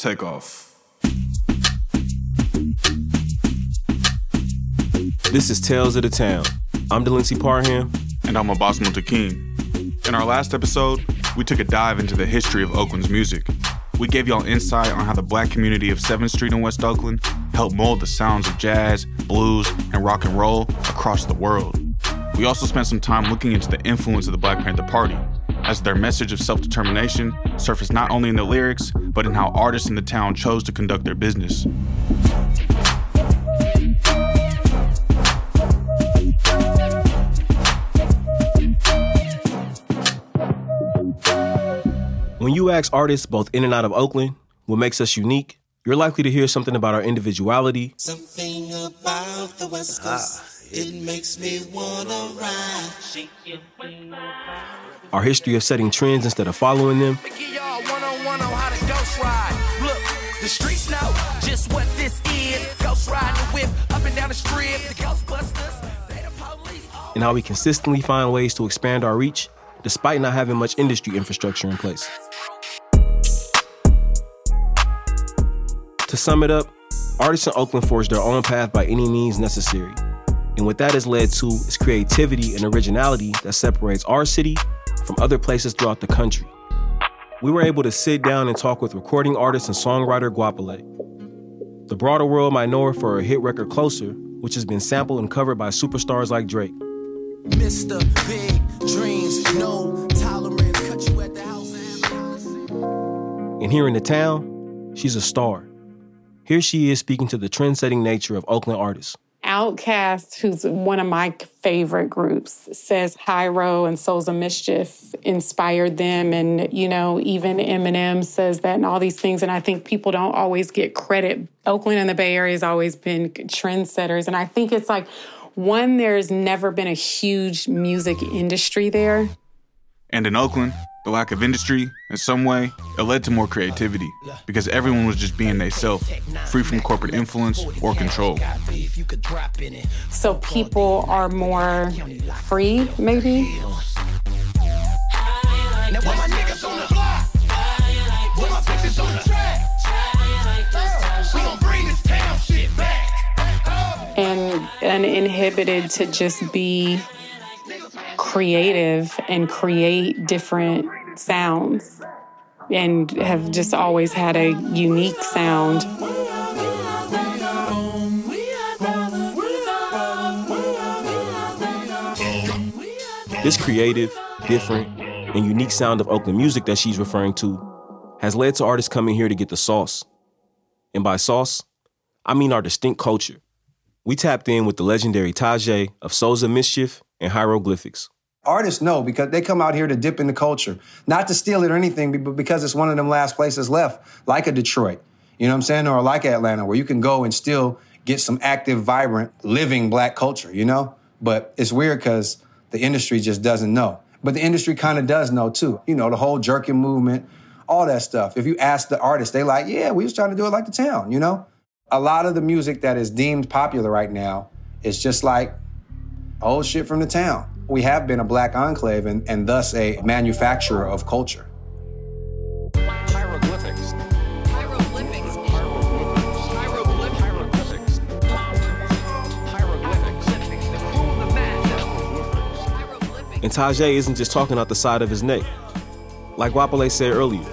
Take off. This is Tales of the Town. I'm Delancey Parham. And I'm Abbas Muntakim. In our last episode, we took a dive into the history of Oakland's music. We gave y'all insight on how the black community of 7th Street in West Oakland helped mold the sounds of jazz, blues, and rock and roll across the world. We also spent some time looking into the influence of the Black Panther Party, as their message of self determination surfaced not only in the lyrics, but in how artists in the town chose to conduct their business. When you ask artists both in and out of Oakland what makes us unique, you're likely to hear something about our individuality. Something about the West Coast. Ah. It makes me wanna ride. Our history of setting trends instead of following them. The streets know just what this is. Ghost riding whip up and down the strip. The Ghostbusters. And how we consistently find ways to expand our reach despite not having much industry infrastructure in place. To sum it up, artists in Oakland forged their own path by any means necessary. And what that has led to is creativity and originality that separates our city from other places throughout the country. We were able to sit down and talk with recording artist and songwriter Goapele. The broader world might know her for her hit record Closer, which has been sampled and covered by superstars like Drake. Mr. Big Dreams, no tolerance, cut you at the house. And here in the town, she's a star. Here she is speaking to the trend-setting nature of Oakland artists. OutKast, who's one of my favorite groups, says Hiero and Souls of Mischief inspired them. And, you know, even Eminem says that and all these things. And I think people don't always get credit. Oakland and the Bay Area has always been trendsetters. And I think it's like, one, there's never been a huge music industry there. And in Oakland, the lack of industry, in some way, it led to more creativity because everyone was just being themselves, free from corporate influence or control. So people are more free, maybe? And inhibited to just be creative and create different sounds and have just always had a unique sound. This creative, different, and unique sound of Oakland music that she's referring to has led to artists coming here to get the sauce. And by sauce, I mean our distinct culture. We tapped in with the legendary Tajai of Souls of Mischief and Hieroglyphics. Artists know because they come out here to dip in the culture, not to steal it or anything, but because it's one of them last places left, like a Detroit, you know what I'm saying, or like Atlanta, where you can go and still get some active, vibrant, living black culture, you know? But it's weird because the industry just doesn't know. But the industry kind of does know too. You know, the whole jerking movement, all that stuff. If you ask the artists, they like, yeah, we was trying to do it like the town, you know? A lot of the music that is deemed popular right now is just like old shit from the town we have been a black enclave and, and thus a manufacturer of culture. Hieroglyphics. Hieroglyphics. Hieroglyphics. And Tajai isn't just talking out the side of his neck. Like Goapele said earlier,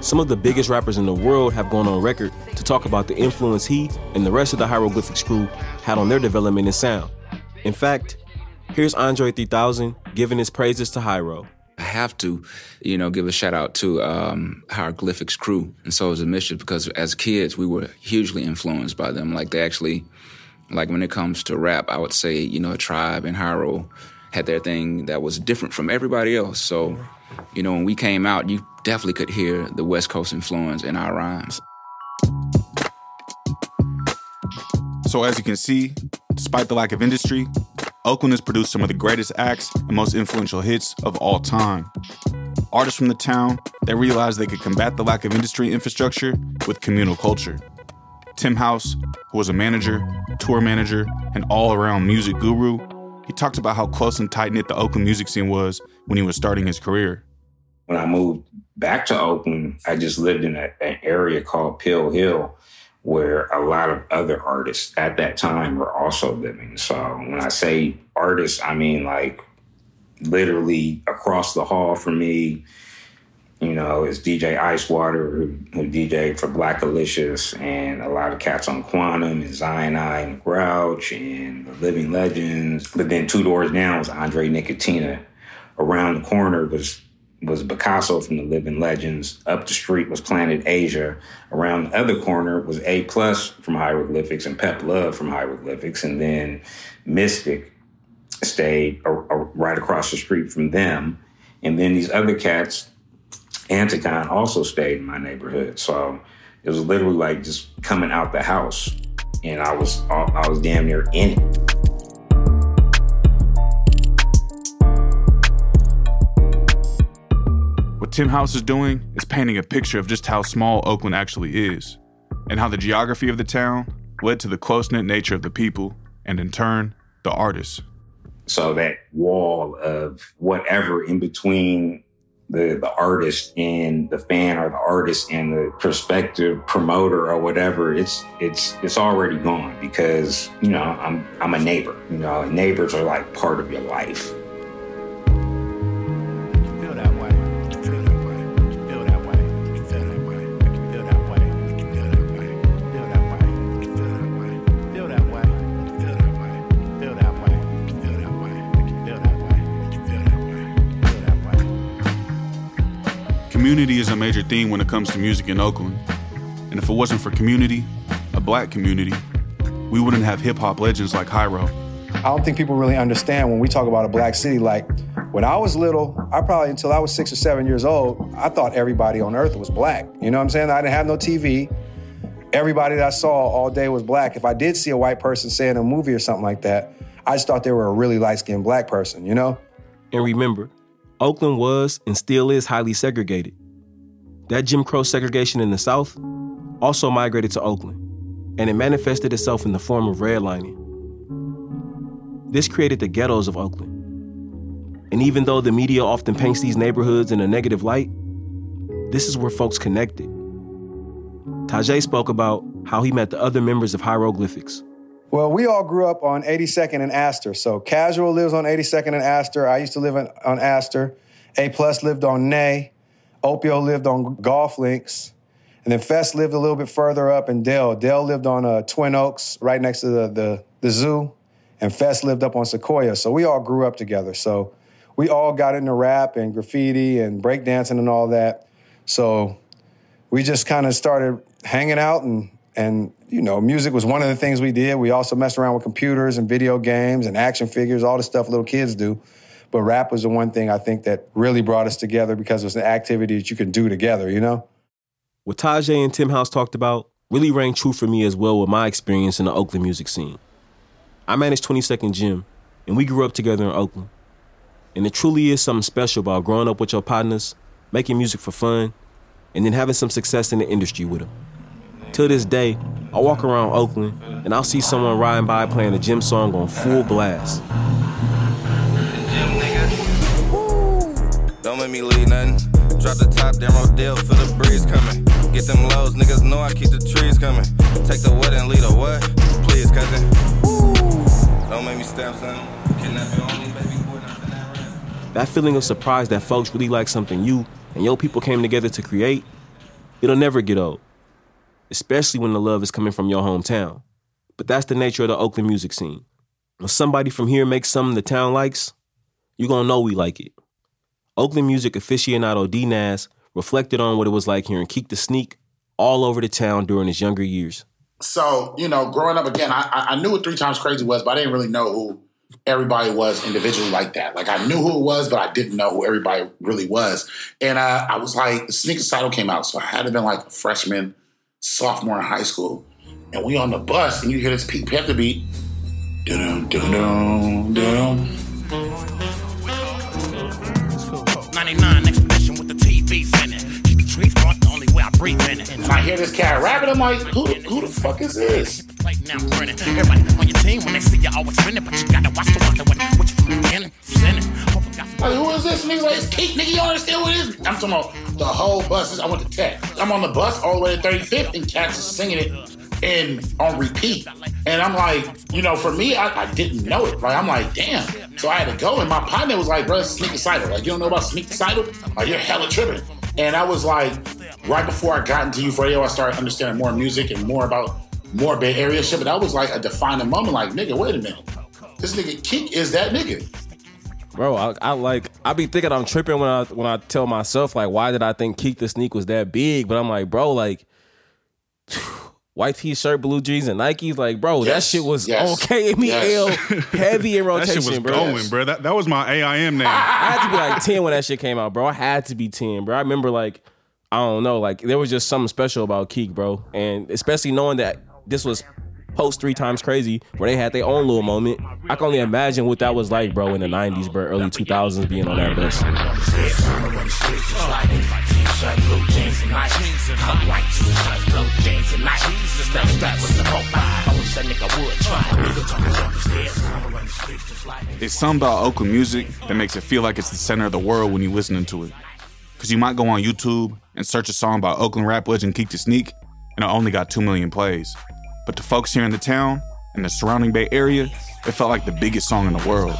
some of the biggest rappers in the world have gone on record to talk about the influence he and the rest of the Hieroglyphics crew had on their development and sound. In fact, Here's Andre 3000 giving his praises to Hiero. I have to, you know, give a shout out to um, Hieroglyphics crew and Souls of Mischief because as kids we were hugely influenced by them. Like they actually, like when it comes to rap, I would say, you know, a tribe and Hiero had their thing that was different from everybody else. So, you know, when we came out, you definitely could hear the West Coast influence in our rhymes. So as you can see, despite the lack of industry, Oakland has produced some of the greatest acts and most influential hits of all time. Artists from the town, they realized they could combat the lack of industry infrastructure with communal culture. Tim House, who was a manager, tour manager, and all around music guru, he talked about how close and tight knit the Oakland music scene was when he was starting his career. When I moved back to Oakland, I just lived in a, an area called Pill Hill where a lot of other artists at that time were also living. So when I say artists, I mean like literally across the hall from me, you know, is DJ Icewater, who, who DJed for Blackalicious, and a lot of cats on Quannum, and Zion I, and Grouch, and the Living Legends. But then two doors down was Andre Nickatina. Around the corner was was Picasso from the Living Legends. Up the street was Planet Asia. Around the other corner was A Plus from Hieroglyphics and Pep Love from Hieroglyphics. And then Mystic stayed a, a, right across the street from them. And then these other cats, Anticon also stayed in my neighborhood. So it was literally like just coming out the house. And I was I was damn near in it. What Tim House is doing is painting a picture of just how small Oakland actually is, and how the geography of the town led to the close knit nature of the people, and in turn, the artists. So that wall of whatever in between the the artist and the fan or the artist and the prospective promoter or whatever it's it's it's already gone because you know I'm I'm a neighbor you know neighbors are like part of your life Community is a major theme when it comes to music in Oakland. And if it wasn't for community, a black community, we wouldn't have hip hop legends like Hiero. I don't think people really understand when we talk about a black city. Like, when I was little, I probably, until I was six or seven years old, I thought everybody on earth was black. You know what I'm saying? I didn't have no TV. Everybody that I saw all day was black. If I did see a white person say in a movie or something like that, I just thought they were a really light skinned black person, you know? And remember, Oakland was and still is highly segregated. That Jim Crow segregation in the South also migrated to Oakland, and it manifested itself in the form of redlining. This created the ghettos of Oakland. And even though the media often paints these neighborhoods in a negative light, this is where folks connected. Tajai spoke about how he met the other members of Hieroglyphics. Well, we all grew up on 82nd and Astor. So Casual lives on 82nd and Astor. I used to live on, Astor. A Plus lived on Nay. Opio lived on Golf Links. And then Fest lived a little bit further up in Dell. Del lived on uh, Twin Oaks, right next to the, the, the zoo. And Fest lived up on Sequoia. So we all grew up together. So we all got into rap and graffiti and breakdancing and all that. So we just kind of started hanging out and and you know, music was one of the things we did. We also messed around with computers and video games and action figures, all the stuff little kids do. But rap was the one thing I think that really brought us together because it was an activity that you can do together, you know? What Tajai and Tim House talked about really rang true for me as well with my experience in the Oakland music scene. I managed 22nd Gym, and we grew up together in Oakland. And it truly is something special about growing up with your partners, making music for fun, and then having some success in the industry with them. To this day, I walk around Oakland and I'll see someone riding by playing a gym song on full blast. Don't me leave nothing. Drop the top, damn deal, feel the breeze coming. Get them lows, niggas know I keep the trees coming. Take the what and lead the what? Please, cousin. Don't make me baby boy, That feeling of surprise that folks really like something you and your people came together to create, it'll never get old especially when the love is coming from your hometown. But that's the nature of the Oakland music scene. When somebody from here makes something the town likes, you're gonna know we like it. Oakland music aficionado D Nas reflected on what it was like hearing Keak da Sneak all over the town during his younger years. So, you know, growing up again, I, I knew what Three Times Crazy was, but I didn't really know who everybody was individually like that. Like I knew who it was, but I didn't know who everybody really was. And uh, I was like, Sneakacydal came out, so I had to been like a freshman sophomore in high school, and we on the bus, and you hear this Pete Panther beat. Dun dun dun dun. Keep the only way I breathe in it. And I hear this cat rapping, I'm like, who, who the fuck is this? Now I'm Everybody on your team when they see you always spinning, but you gotta watch the ones that you from the beginning. Sinning. Like, who is this? Nigga, like, it's Keith, nigga, you understand what it is? I'm talking about the whole bus. I went to tech. I'm on the bus all the way to 35th, and cats is singing it in on repeat. And I'm like, you know, for me, I, I didn't know it. Like, I'm like, damn. So I had to go, and my partner was like, bro, Sneakacydal. Like, you don't know about Sneakacydal? Like, you're hella tripping. And I was like, right before I got into youth radio, I started understanding more music and more about more Bay Area shit. But that was like a defining moment. Like, nigga, wait a minute. This nigga Keak is that nigga. Bro, I, I like I be thinking I'm tripping when I when I tell myself like why did I think Keak da Sneak was that big? But I'm like, bro, like white t-shirt, blue jeans, and Nikes. Like, bro, that shit was yes, okay. Me yes. Heavy in rotation, That shit was bro. going, bro. That, that was my AIM name. I had to be like 10 when that shit came out, bro. I had to be 10, bro. I remember like, I don't know, like there was just something special about Keak, bro. And especially knowing that this was post three times crazy, where they had their own little moment. I can only imagine what that was like, bro, in the 90s, bro, early 2000s being on that bus. It's something about Oakland music that makes it feel like it's the center of the world when you're listening to it. Because you might go on YouTube and search a song by Oakland rap legend Keak da Sneak, and it only got 2 million plays. But to folks here in the town and the surrounding Bay Area, it felt like the biggest song in the world.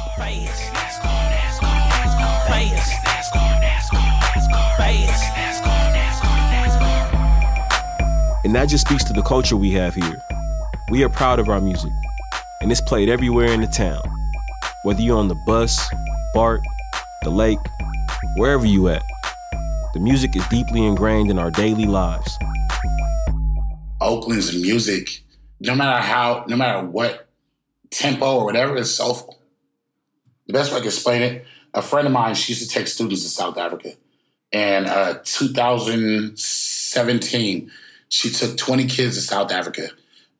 And that just speaks to the culture we have here. We are proud of our music, and it's played everywhere in the town. Whether you're on the bus, BART, the lake, wherever you at, the music is deeply ingrained in our daily lives. Oakland's music, no matter how, no matter what tempo or whatever, is soulful. The best way I can explain it, a friend of mine, she used to take students to South Africa. And uh, 2017, she took 20 kids to South Africa.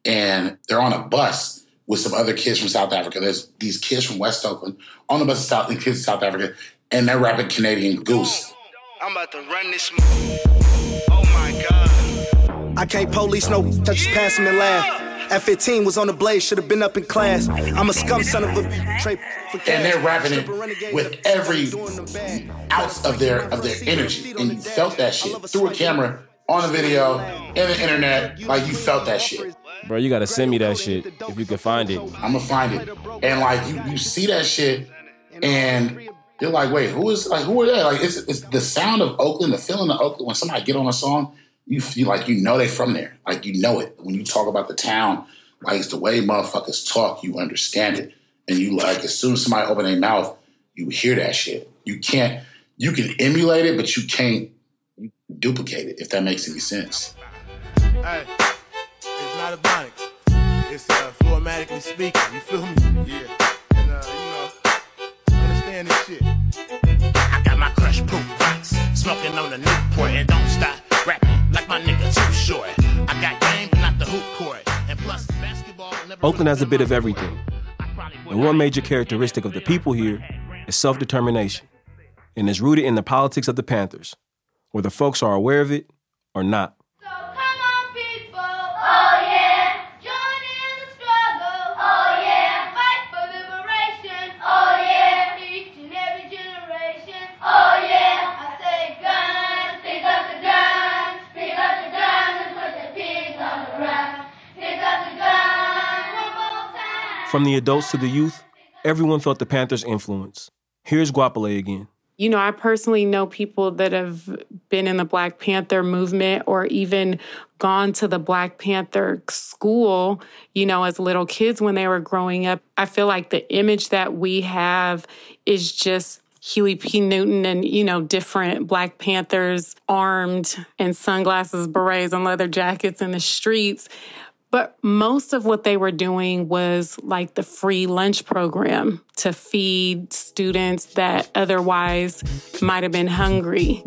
And they're on a bus with some other kids from South Africa. There's these kids from West Oakland on the bus to South, and kids to South Africa, and they're rapping Canadian Goose. I'm about to run this. Oh my god. I can't police no, I just pass him and laugh. At 15 was on the blade, should have been up in class. I'm a scum son of a trade and they're rapping it with every ounce of their of their energy, and you felt that shit through a camera, on the video, in the internet, like you felt that shit. Bro, you gotta send me that shit if you can find it. I'm gonna find it, and like you you see that shit, and you're like, wait, who is like who are they? Like it's it's the sound of Oakland, the feeling of Oakland. When somebody get on a song, you feel like you know they from there, like you know it. When you talk about the town, like it's the way motherfuckers talk, you understand it, and you like as soon as somebody open their mouth, you hear that shit. You can't, you can emulate it, but you can't duplicate it. If that makes any sense. Hey, it's not Ebonics. It's uh, formatically speaking. You feel me? Yeah. And uh, you know, understand this shit. I got my crush proof rocks, smoking on the Newport, and don't stop rapping like my nigga too short. I got game, but not the hoop court, and plus basketball. Never Oakland has a bit of everything. And one major characteristic of the people here is self determination. And is rooted in the politics of the Panthers, whether folks are aware of it or not. From the adults to the youth, everyone felt the Panthers' influence. Here's Goapele again. You know, I personally know people that have been in the Black Panther movement or even gone to the Black Panther school, you know, as little kids when they were growing up. I feel like the image that we have is just Huey P. Newton and, you know, different Black Panthers armed in sunglasses, berets, and leather jackets in the streets. But most of what they were doing was like the free lunch program to feed students that otherwise might have been hungry.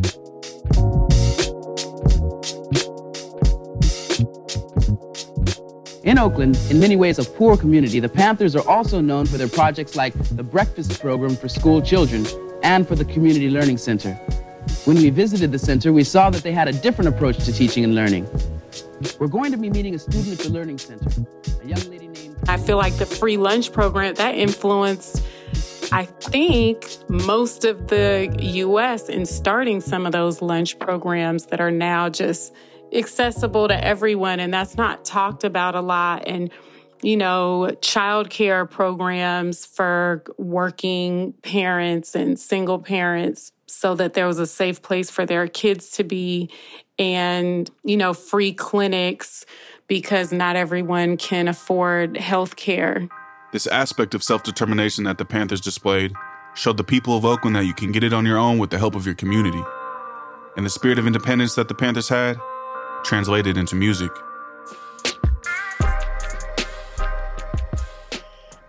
In Oakland, in many ways a poor community, the Panthers are also known for their projects like the Breakfast Program for school children and for the Community Learning Center. When we visited the center, we saw that they had a different approach to teaching and learning. We're going to be meeting a student at the Learning Center, a young lady named. I feel like the free lunch program that influenced I think most of the US in starting some of those lunch programs that are now just accessible to everyone and that's not talked about a lot and you know childcare programs for working parents and single parents so that there was a safe place for their kids to be and you know free clinics because not everyone can afford health care this aspect of self determination that the Panthers displayed showed the people of Oakland that you can get it on your own with the help of your community. And the spirit of independence that the Panthers had translated into music.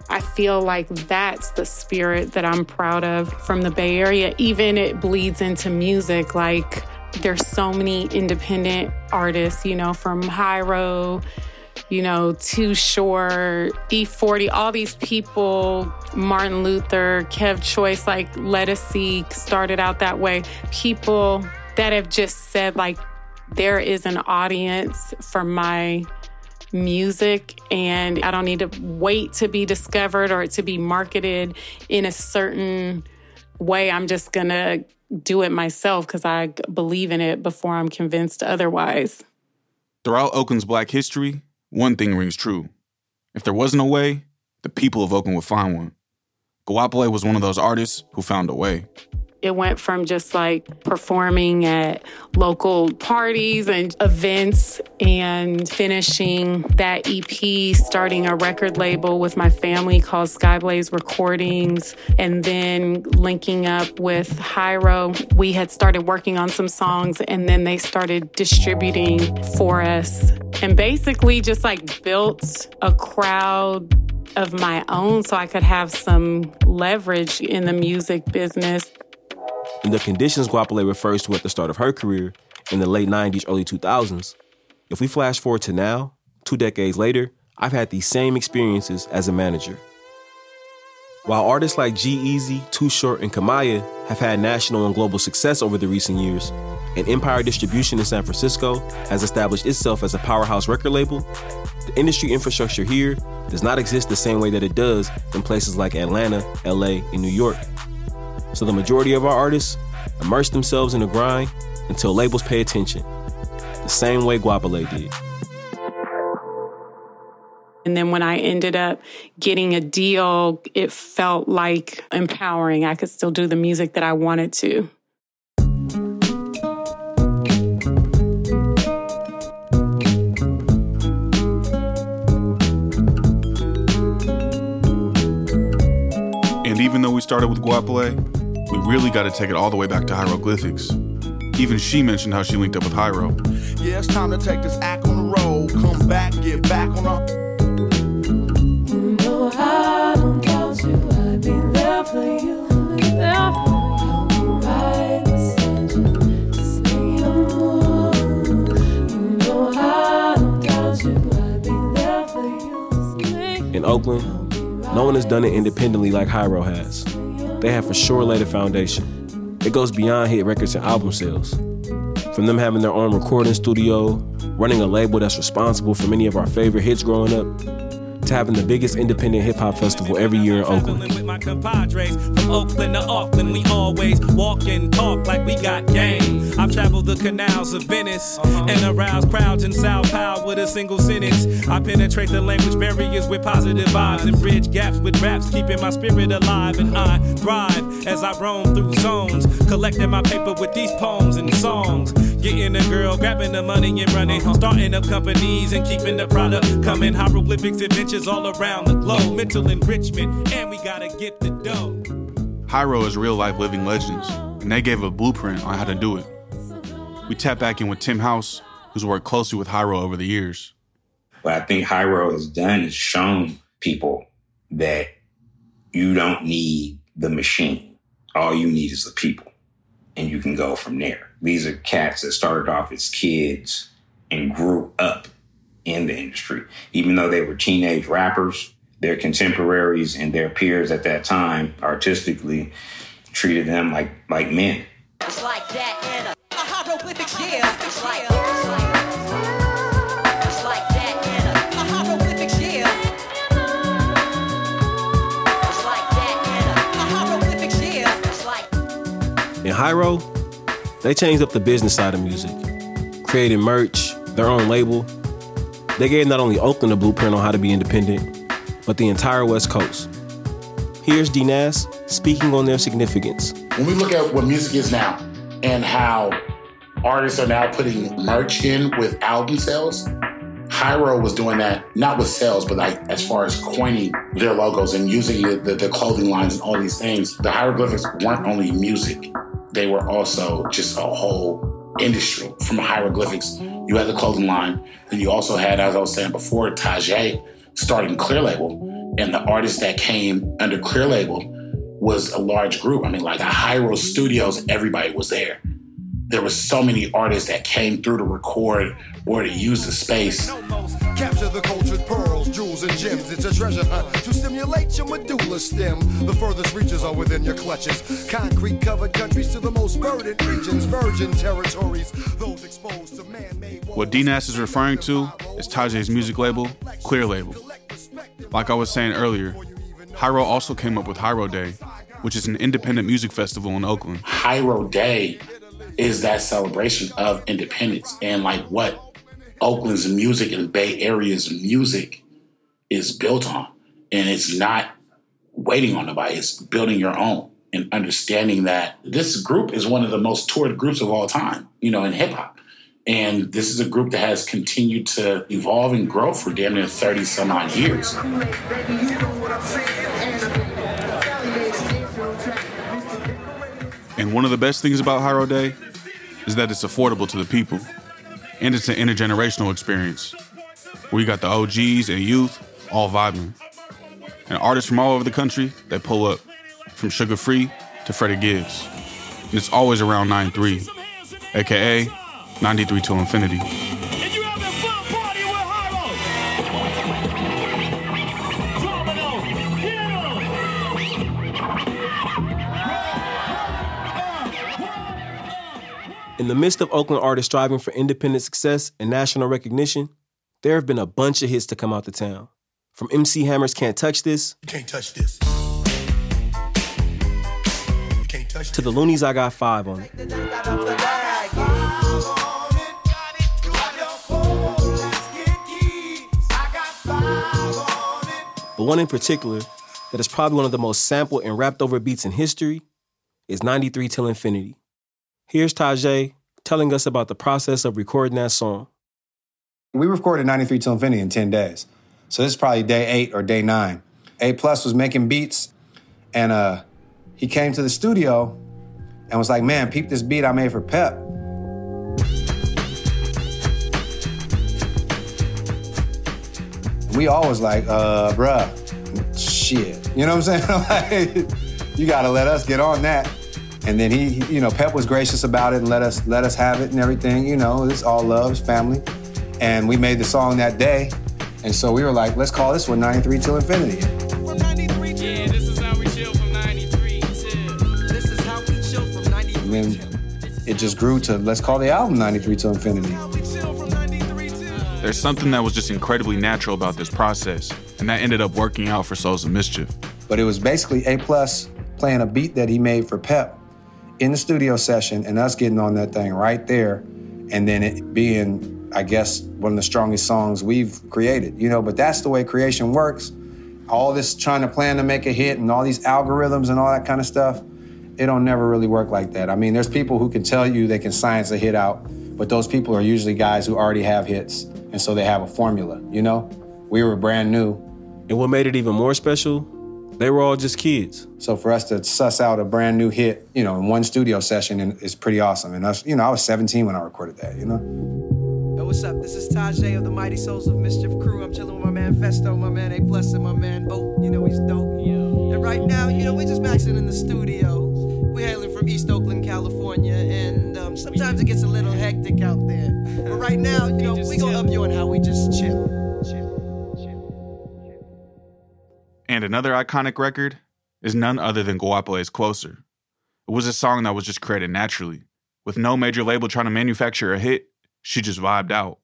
I feel like that's the spirit that I'm proud of from the Bay Area. Even it bleeds into music. Like there's so many independent artists, you know, from Hiero you know, Too Short, E40, all these people, Martin Luther, Kev Choice, like Lettucey started out that way. People that have just said, like, there is an audience for my music and I don't need to wait to be discovered or to be marketed in a certain way. I'm just going to do it myself because I believe in it before I'm convinced otherwise. Throughout Oakland's Black history, one thing rings true. If there wasn't a way, the people of Oakland would find one. Goapele was one of those artists who found a way. It went from just like performing at local parties and events and finishing that EP, starting a record label with my family called Skyblaze Recordings, and then linking up with Hiero. We had started working on some songs and then they started distributing for us. And basically just like built a crowd of my own so I could have some leverage in the music business and the conditions Goapele refers to at the start of her career in the late 90s, early 2000s. If we flash forward to now, two decades later, I've had these same experiences as a manager. While artists like G-Eazy, Too Short, and Kamaiyah have had national and global success over the recent years, and Empire Distribution in San Francisco has established itself as a powerhouse record label, the industry infrastructure here does not exist the same way that it does in places like Atlanta, LA, and New York. So the majority of our artists immerse themselves in the grind until labels pay attention, the same way Goapele did. And then when I ended up getting a deal, it felt like empowering. I could still do the music that I wanted to. And even though we started with Goapele, we really got to take it all the way back to hieroglyphics. Even she mentioned how she linked up with Hiero. Yeah, it's time to take this act on the road. Come back, get back on our. You know I don't doubt you. I'd be there for you. There for you. Right beside you. Just say you You know I don't doubt you. I'd be there for you. In Oakland, no one has done it independently like Hiero has they have for sure laid a foundation. It goes beyond hit records and album sales. From them having their own recording studio, running a label that's responsible for many of our favorite hits growing up, to having the biggest independent hip hop festival every year in Oakland. With my compadres from Oakland to Auckland, we always walk and talk like we got game. I've traveled the canals of Venice uh-huh. and aroused crowds in Sao Paulo with a single sentence. I penetrate the language barriers with positive vibes and bridge gaps with raps, keeping my spirit alive. And I thrive as I roam through zones, collecting my paper with these poems and songs. Getting a girl, grabbing the money and running, starting up companies and keeping the product coming. Hieroglyphics adventures all around the globe, mental enrichment, and we gotta get the dough. Hiero is real life living legends, and they gave a blueprint on how to do it. We tap back in with Tim House, who's worked closely with Hiero over the years. What I think Hiero has done is shown people that you don't need the machine. All you need is the people and you can go from there. These are cats that started off as kids and grew up in the industry. Even though they were teenage rappers, their contemporaries and their peers at that time artistically treated them like like men. It's like that in a, a hieroglyphic, yeah. It's like, it's like And Hiero, they changed up the business side of music, creating merch, their own label. They gave not only Oakland a blueprint on how to be independent, but the entire West Coast. Here's D Nas speaking on their significance. When we look at what music is now and how artists are now putting merch in with album sales, Hiero was doing that not with sales, but like as far as coining their logos and using the, the, the clothing lines and all these things. The hieroglyphics weren't only music; they were also just a whole industry. From hieroglyphics, you had the clothing line, and you also had, as I was saying before, Tajai starting Clear Label, and the artists that came under Clear Label was a large group. I mean, like a Hiero Studios, everybody was there there were so many artists that came through to record or to use the space. Capture the pearls, jewels, and gems. It's a treasure hunt to stimulate your medulla stem. The furthest reaches are within your clutches. Concrete covered countries to the most verdant regions, virgin territories, those exposed to man made. What D Nas is referring to is Tajai's music label, Clear Label. Like I was saying earlier, Hiero also came up with Hiero Day, which is an independent music festival in Oakland. Hiero Day is that celebration of independence and like what Oakland's music and Bay Area's music is built on. And it's not waiting on nobody, it's building your own and understanding that this group is one of the most toured groups of all time, you know, in hip hop. And this is a group that has continued to evolve and grow for damn near 30 some odd years. And one of the best things about Hiero Day is that it's affordable to the people. And it's an intergenerational experience where you got the OGs and youth all vibing. And artists from all over the country, they pull up from Suga Free to Freddie Gibbs. And it's always around 9-3, aka 93 to infinity. In the midst of Oakland artists striving for independent success and national recognition, there have been a bunch of hits to come out the town. From MC Hammer's Can't Touch This. You can't touch this. You can't touch to the Luniz, I Got Five on it. But one in particular that is probably one of the most sampled and rapped over beats in history is 93 Till Infinity. Here's Tajai telling us about the process of recording that song. We recorded 93 Till Infinity in 10 days. So this is probably day eight or day nine. A Plus was making beats, and uh, he came to the studio and was like, man, peep this beat I made for Pep. We always like, uh, bruh, shit. You know what I'm saying? like, you gotta let us get on that. And then he, he, you know, Pep was gracious about it and let us let us have it and everything. You know, it's all love, it's family. And we made the song that day. And so we were like, let's call this one 93 Till Infinity. Yeah, this is how we chill from 93 This is how we chill from 93 And then it just grew to let's call the album 93 Till Infinity. There's something that was just incredibly natural about this process, and that ended up working out for Souls of Mischief. But it was basically A Plus playing a beat that he made for Pep in the studio session and us getting on that thing right there and then it being i guess one of the strongest songs we've created you know but that's the way creation works all this trying to plan to make a hit and all these algorithms and all that kind of stuff it don't never really work like that i mean there's people who can tell you they can science a hit out but those people are usually guys who already have hits and so they have a formula you know we were brand new and what made it even more special they were all just kids. So for us to suss out a brand new hit, you know, in one studio session and is pretty awesome. And us, you know, I was 17 when I recorded that, you know? What's up? This is Tajai of the Mighty Souls of Mischief crew. I'm chilling with my man Phesto, my man A Plus, and my man Boat. You know he's dope. And right now, you know, we're just maxing in the studio. We're hailing from East Oakland, California, and um, sometimes it gets a little hectic out there. But right now, you know, we gonna up you on how we just chill. And another iconic record is none other than Guapo's Closer. It was a song that was just created naturally. With no major label trying to manufacture a hit, she just vibed out.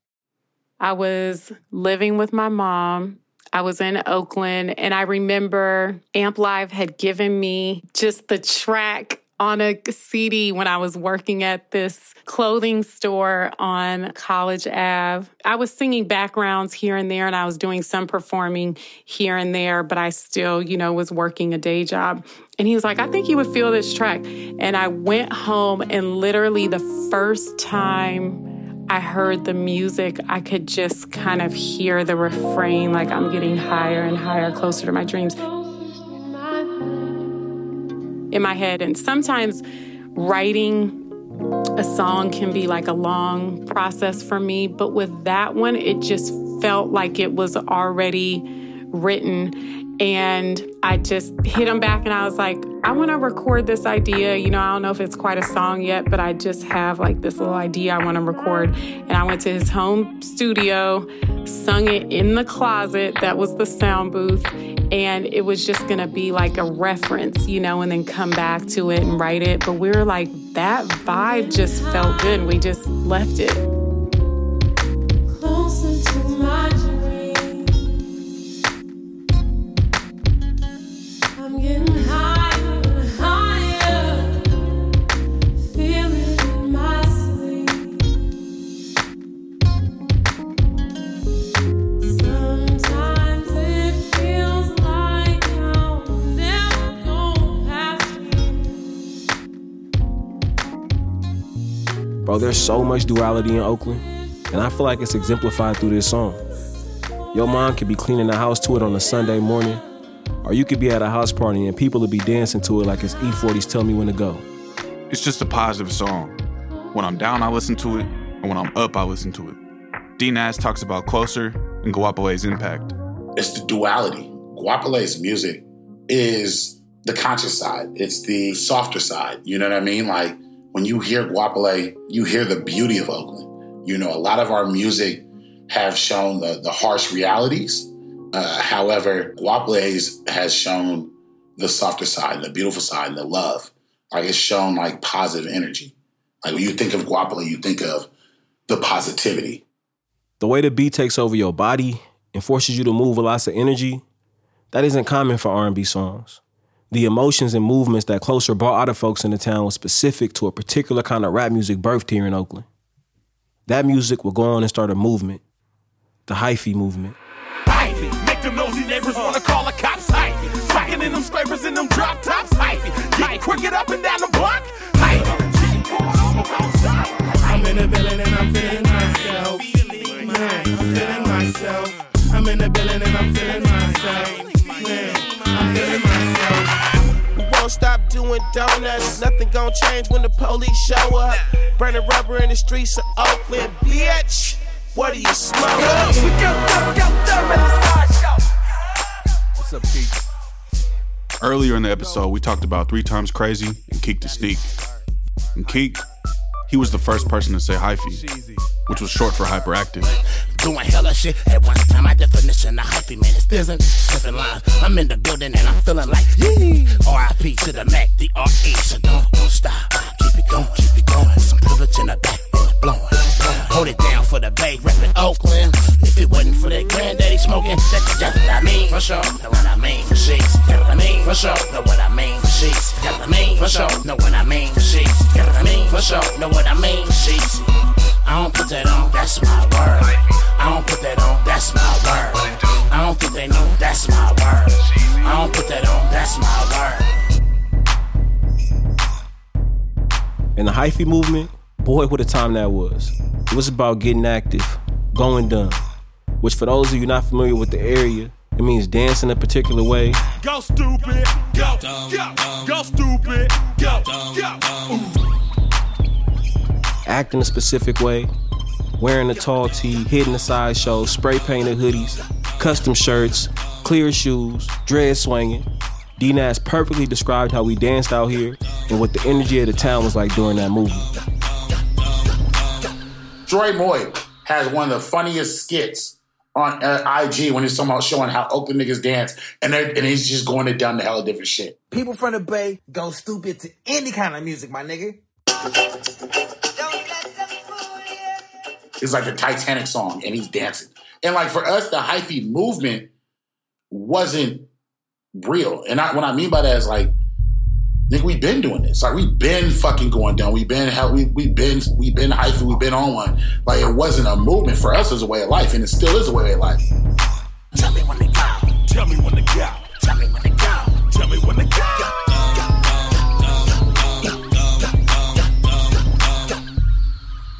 I was living with my mom. I was in Oakland, and I remember Amp Live had given me just the track on a CD when I was working at this clothing store on College Ave. I was singing backgrounds here and there, and I was doing some performing here and there, but I still, you know, was working a day job. And he was like, I think you would feel this track. And I went home, and literally the first time I heard the music, I could just kind of hear the refrain like I'm getting higher and higher, closer to my dreams in my head. And sometimes writing a song can be like a long process for me, but with that one, it just felt like it was already written. And I just hit him back and I was like, I want to record this idea. You know, I don't know if it's quite a song yet, but I just have like this little idea I want to record. And I went to his home studio, sung it in the closet. That was the sound booth. And it was just going to be like a reference, you know, and then come back to it and write it. But we were like, that vibe just felt good. We just left it. There's so much duality in Oakland, and I feel like it's exemplified through this song. Your mom could be cleaning the house to it on a Sunday morning, or you could be at a house party and people would be dancing to it like it's E40's Tell Me When to Go. It's just a positive song. When I'm down, I listen to it, and when I'm up, I listen to it. D Nas talks about Closer and Goapele's impact. It's the duality. Goapele's music is the conscious side. It's the softer side. You know what I mean? Like when you hear Goapele, you hear the beauty of Oakland. You know, a lot of our music have shown the, the harsh realities. Uh, however, Goapele's has shown the softer side, the beautiful side, the love. Like it's shown like positive energy. Like when you think of Goapele, you think of the positivity. The way the beat takes over your body and forces you to move with lots of energy, that isn't common for R&B songs. The emotions and movements that Closer brought out of folks in the town was specific to a particular kind of rap music birthed here in Oakland. That music would go on and start a movement, the hyphy movement. Hyphy. Make them neighbors wanna call the cops in the streets of Oakland, bitch. What do you the. What's up, Keak? Earlier in the episode, we talked about Three Times Crazy and Keak da Sneak. And Keak, he was the first person to say hyphy, which was short for hyperactive. Doing hella shit at one time. My definition of hyphy, man, it's isn't slipping lines. I'm in the building and I'm feeling like yee. R.I.P. to the Mac, the R.E. So don't, don't stop. Keep it going, keep it going. Some privilege in the back, blowing. Hold it down for the Bay, reppin' Oakland. If it wasn't for that granddaddy smoking, that, that's what I mean for sure. Know what I mean for sheets. Know what I mean for sure. Know what I mean for sheets. Know what I mean for sure. Know what I mean for sheets. Know what I mean for sure. Know what I mean for sheets. I don't put that on, that's my word. I don't put that on, that's my word. I don't think they know, that's my word. I don't put that on, that's my word. In the hyphy movement, boy, what a time that was. It was about getting active, going dumb, which for those of you not familiar with the area, it means dance in a particular way, Go stupid. Go, go, go stupid. Go, go. act in a specific way, wearing a tall tee, hitting the sideshow, spray painted hoodies, custom shirts, clear shoes, dread swinging. D Nas perfectly described how we danced out here and what the energy of the town was like during that movie. Troy Moy has one of the funniest skits on uh, IG when he's talking about showing how Oakland niggas dance, and and he's just going it down the hell of different shit. People from the Bay go stupid to any kind of music, my nigga. It's like the Titanic song, and he's dancing. And like for us, the hyphy movement wasn't real. And I, what I mean by that is like nigga, we've been doing this. Like we've been fucking going down. We've been how we we've been we've been hyphen. We've been on one. Like it wasn't a movement for us as a way of life, and it still is a way of life. Tell me when to go. Tell me when to go. Tell me when to go. Tell me when to go.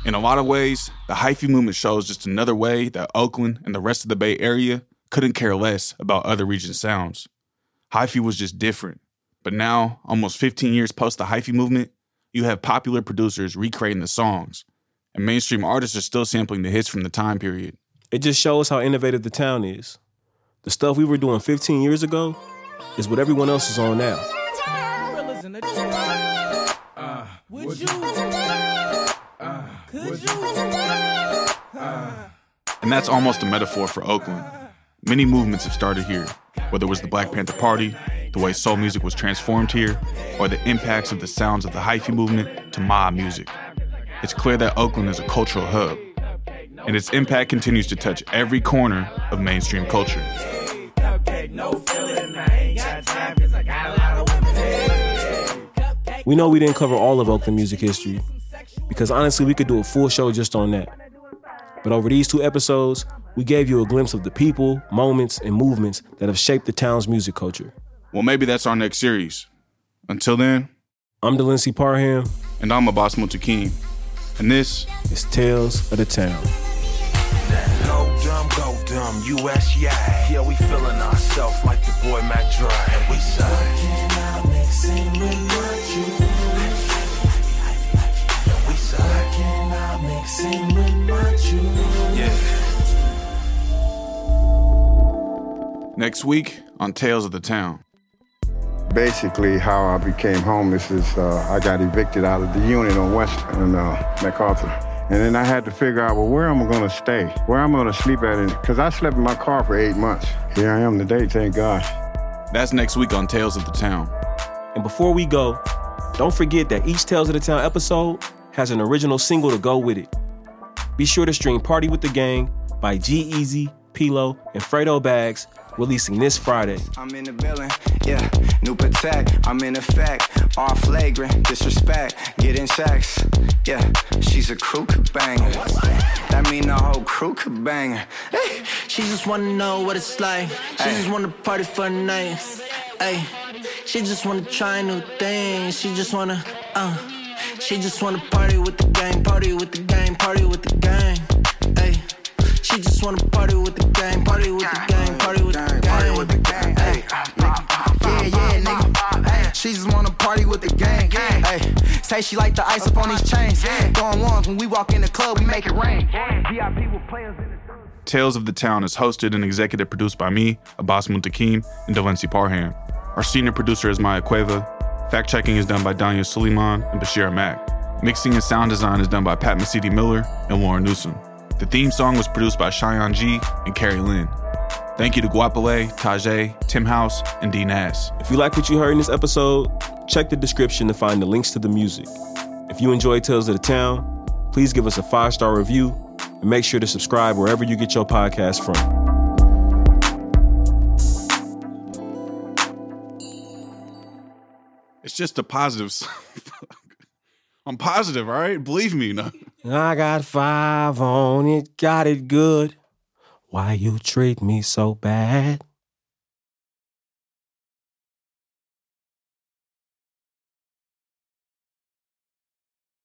In a lot of ways, the hyphy movement shows just another way that Oakland and the rest of the Bay Area couldn't care less about other region sounds. Hyphy was just different. But now, almost 15 years post the hyphy movement, you have popular producers recreating the songs, and mainstream artists are still sampling the hits from the time period. It just shows how innovative the town is. The stuff we were doing 15 years ago is what everyone else is on now. Uh, would you? Uh, could you? And that's almost a metaphor for Oakland. Many movements have started here, whether it was the Black Panther Party, the way soul music was transformed here, or the impacts of the sounds of the hyphy movement to mob music. It's clear that Oakland is a cultural hub, and its impact continues to touch every corner of mainstream culture. We know we didn't cover all of Oakland music history because honestly, we could do a full show just on that. But over these two episodes, we gave you a glimpse of the people, moments, and movements that have shaped the town's music culture. Well, maybe that's our next series. Until then, I'm Delency Parham. And I'm Abbas Muntaqim. And this is Tales of the Town. Go dumb, go dumb, US, yeah. Yeah, we feeling ourselves like the boy Mac Dre. And we say, Next week on Tales of the Town. Basically, how I became homeless is uh, I got evicted out of the unit on West and uh, MacArthur. And then I had to figure out, well, where am I going to stay? Where am I going to sleep at? Because I slept in my car for eight months. Here I am today, thank God. That's next week on Tales of the Town. And before we go, don't forget that each Tales of the Town episode has an original single to go with it. Be sure to stream Party with the Gang by G Easy, P-Lo, and Fredo Bags, releasing this Friday. I'm in the building, yeah, new protect, I'm in effect, all flagrant, disrespect, getting sex, yeah, she's a crew could banger. That mean the whole crew could bang. Hey, she just wanna know what it's like. She Hey. just wanna party for a night. Hey, she just wanna try new things. She just wanna, uh, she just wanna party with the gang, party with the gang, party with the gang. Hey, she just wanna party with the gang, party with the gang, party with the gang. She just wanna party with the gang. Hey, say she like the ice up on these chains. Going ones when we walk in the club, we make it rain. VIP with players in the. Tales of the Town is hosted and executive produced by me, Abbas Muntaqim, and Delency Parham. Our senior producer is Maya Cueva. Fact checking is done by Daniel Suleiman and Bashir Mack. Mixing and sound design is done by Pat Mesiti Miller and Lauren Newsom. The theme song was produced by Cheyenne G and Carrie Lynn. Thank you to Goapele, Tajai, Tim House, and D Nass. If you like what you heard in this episode, check the description to find the links to the music. If you enjoy Tales of the Town, please give us a five star review and make sure to subscribe wherever you get your podcast from. It's just a positive. I'm positive, all right? Believe me. No. I got five on it, got it good. Why you treat me so bad?